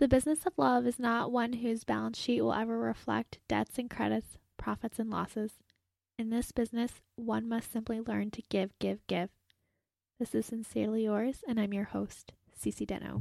The business of love is not one whose balance sheet will ever reflect debits and credits, profits and losses. In this business, one must simply learn to give, give, give. This is Sincerely Yours, and I'm your host, Cece Deno.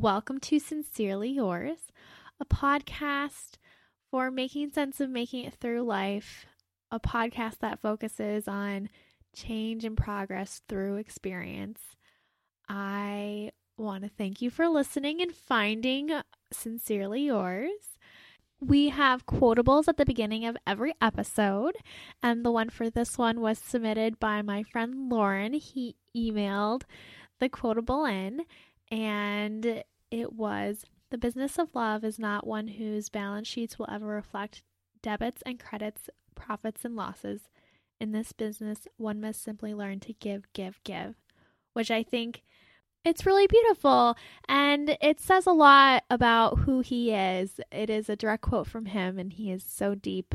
Welcome to Sincerely Yours, a podcast for making sense of making it through life, a podcast that focuses on change and progress through experience. I want to thank you for listening and finding Sincerely Yours. We have quotables at the beginning of every episode, and the one for this one was submitted by my friend Lauren. He emailed the quotable in, and it was The business of love is not one whose balance sheets will ever reflect debits and credits, profits and losses. In this business, one must simply learn to give, give, give, which I think it's really beautiful and it says a lot about who he is. It is a direct quote from him, and he is so deep.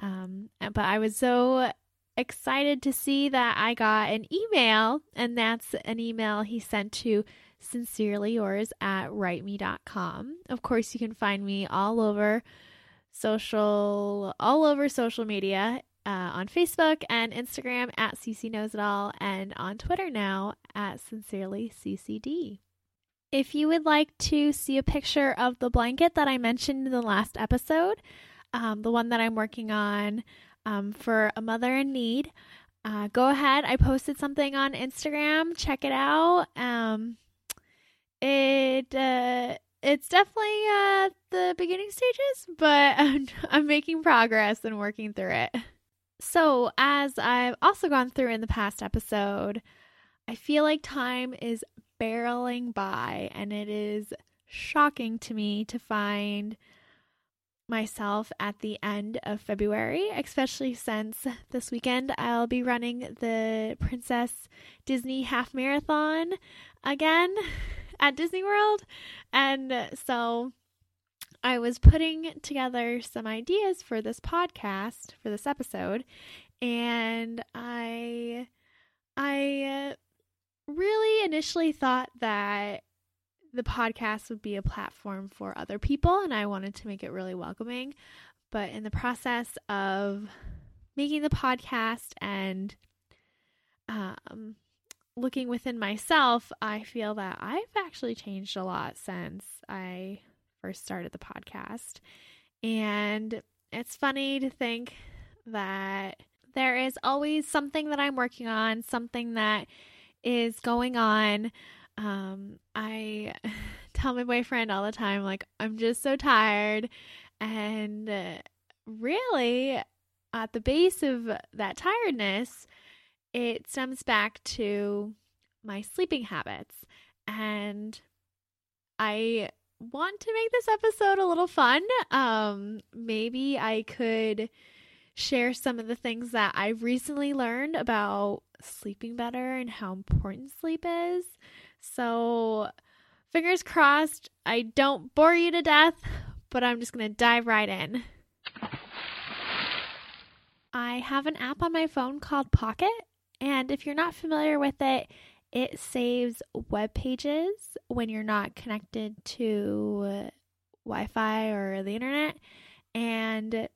Um, but I was so excited to see that I got an email, and that's an email he sent to sincerely yours at writeme.com. Of course, you can find me all over social, all over social media. Uh, on Facebook and Instagram at CC Knows It All, and on Twitter now at Sincerely CCD. If you would like to see a picture of the blanket that I mentioned in the last episode, um, the one that I'm working on um, for a mother in need, uh, go ahead. I posted something on Instagram. Check it out. Um, it uh, it's definitely uh, the beginning stages, but I'm, I'm making progress and working through it. So, as I've also gone through in the past episode, I feel like time is barreling by, and it is shocking to me to find myself at the end of February, especially since this weekend I'll be running the Princess Disney Half Marathon again at Disney World. And so I was putting together some ideas for this podcast, for this episode, and I I really initially thought that the podcast would be a platform for other people, and I wanted to make it really welcoming. But in the process of making the podcast and um, looking within myself, I feel that I've actually changed a lot since I first started the podcast. And it's funny to think that there is always something that I'm working on, something that is going on um, I tell my boyfriend all the time, like, I'm just so tired. And uh, really, at the base of that tiredness, it stems back to my sleeping habits. And I want to make this episode a little fun. Um, maybe I could share some of the things that I've recently learned about sleeping better and how important sleep is. So, fingers crossed, I don't bore you to death, but I'm just going to dive right in. I have an app on my phone called Pocket, and if you're not familiar with it, it saves web pages when you're not connected to Wi Fi or the internet. And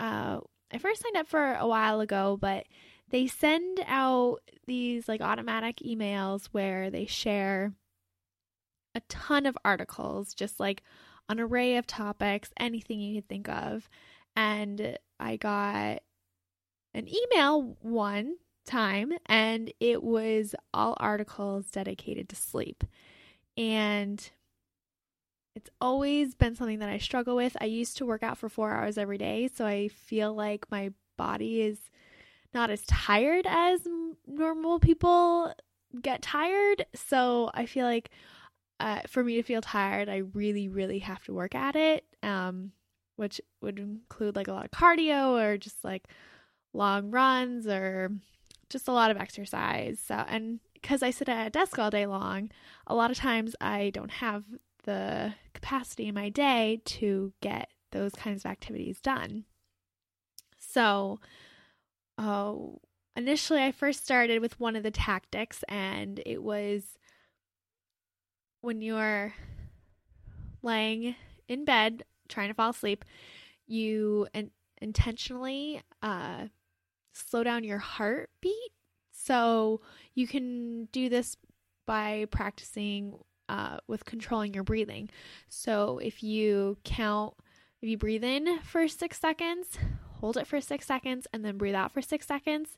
uh, I first signed up for a while ago, but they send out these like automatic emails where they share a ton of articles, just like an array of topics, anything you could think of. And I got an email one time, and it was all articles dedicated to sleep. And it's always been something that I struggle with. I used to work out for four hours every day, so I feel like my body is not as tired as normal people get tired. So I feel like uh, for me to feel tired, I really, really have to work at it, um, which would include like a lot of cardio or just like long runs or just a lot of exercise. So, and because I sit at a desk all day long, a lot of times I don't have the capacity in my day to get those kinds of activities done. So, uh, initially, I first started with one of the tactics, and it was when you're laying in bed trying to fall asleep, you in- intentionally uh, slow down your heartbeat. So you can do this by practicing uh, with controlling your breathing. So if you count, if you breathe in for six seconds, hold it for six seconds, and then breathe out for six seconds.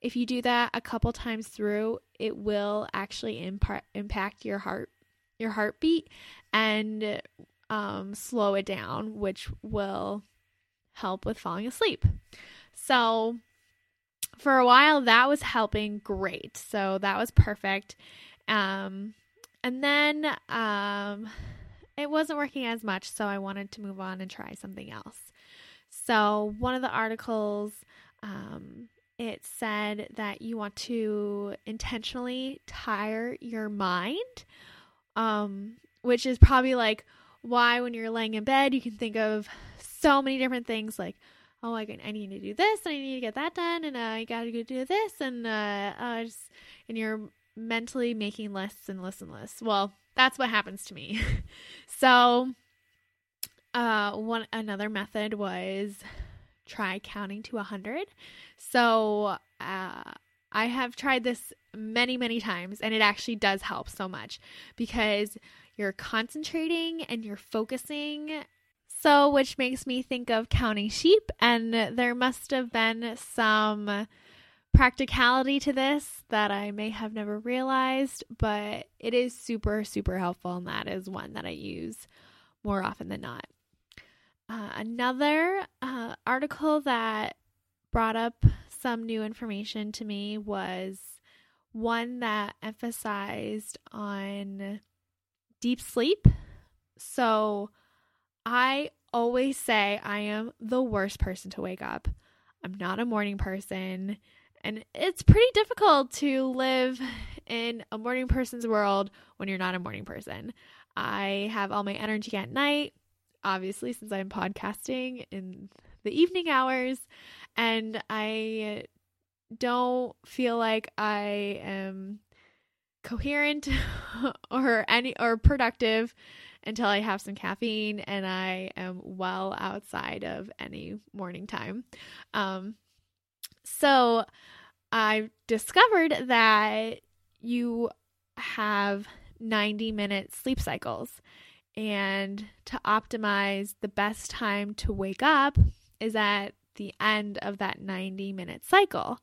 If you do that a couple times through, it will actually impart, impact your heart, your heartbeat, and um, slow it down, which will help with falling asleep. So for a while, that was helping great. So that was perfect. Um, and then um, it wasn't working as much, so I wanted to move on and try something else. So one of the articles, um, it said that you want to intentionally tire your mind, um, which is probably like why when you're laying in bed you can think of so many different things like oh I, I need to do this and I need to get that done and uh, I gotta go do this and uh, uh just, and you're mentally making lists and lists and lists. Well, that's what happens to me. so, uh, one another method was try counting to a hundred. So, uh, I have tried this many, many times, and it actually does help so much because you're concentrating and you're focusing. Which makes me think of counting sheep, and there must have been some practicality to this that I may have never realized, but it is super, super helpful, and that is one that I use more often than not. Uh, another uh, article that brought up some new information to me was one that emphasized on deep sleep. So I always say I am the worst person to wake up. I'm not a morning person. And it's pretty difficult to live in a morning person's world when you're not a morning person. I have all my energy at night, obviously, since I'm podcasting in the evening hours, and I don't feel like I am coherent or any or productive until I have some caffeine and I am well outside of any morning time. Um, so I've discovered that you have 90 minute sleep cycles. And to optimize the best time to wake up is at the end of that 90 minute cycle.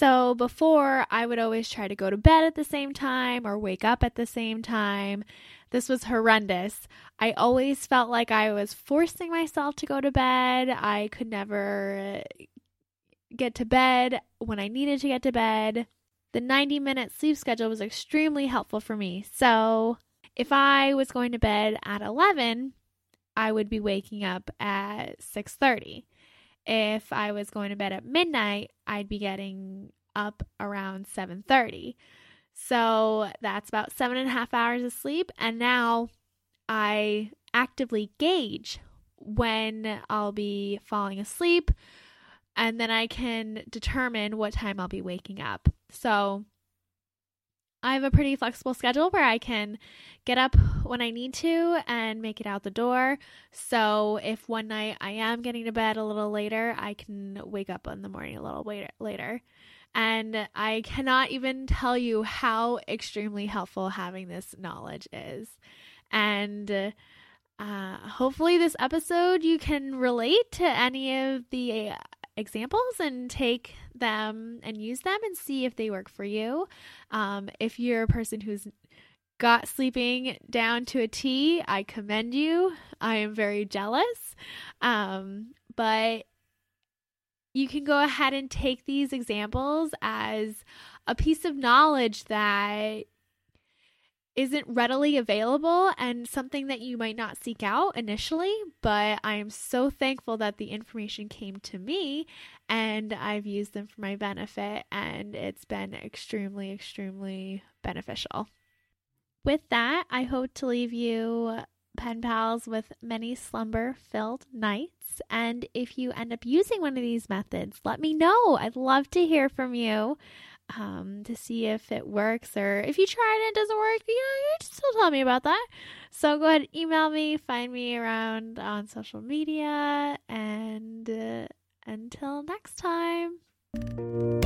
So before, I would always try to go to bed at the same time or wake up at the same time. This was horrendous. I always felt like I was forcing myself to go to bed. I could never get to bed when I needed to get to bed. The 90 minute sleep schedule was extremely helpful for me. So, if I was going to bed at 11, I would be waking up at 6:30. If I was going to bed at midnight, I'd be getting up around 7:30. So that's about seven and a half hours of sleep. And now I actively gauge when I'll be falling asleep, and then I can determine what time I'll be waking up. So I have a pretty flexible schedule where I can get up when I need to and make it out the door. So if one night I am getting to bed a little later, I can wake up in the morning a little later. And I cannot even tell you how extremely helpful having this knowledge is. And uh, hopefully, this episode you can relate to any of the examples and take them and use them and see if they work for you. Um, if you're a person who's got sleeping down to a T, I commend you. I am very jealous. Um, but you can go ahead and take these examples as a piece of knowledge that isn't readily available and something that you might not seek out initially, but I am so thankful that the information came to me and I've used them for my benefit, and it's been extremely, extremely beneficial. With that, I hope to leave you pen pals with many slumber filled nights. And if you end up using one of these methods, let me know. I'd love to hear from you um, to see if it works or if you try it and it doesn't work, you know, you just still tell me about that. So go ahead, email me, find me around on social media, and uh, until next time.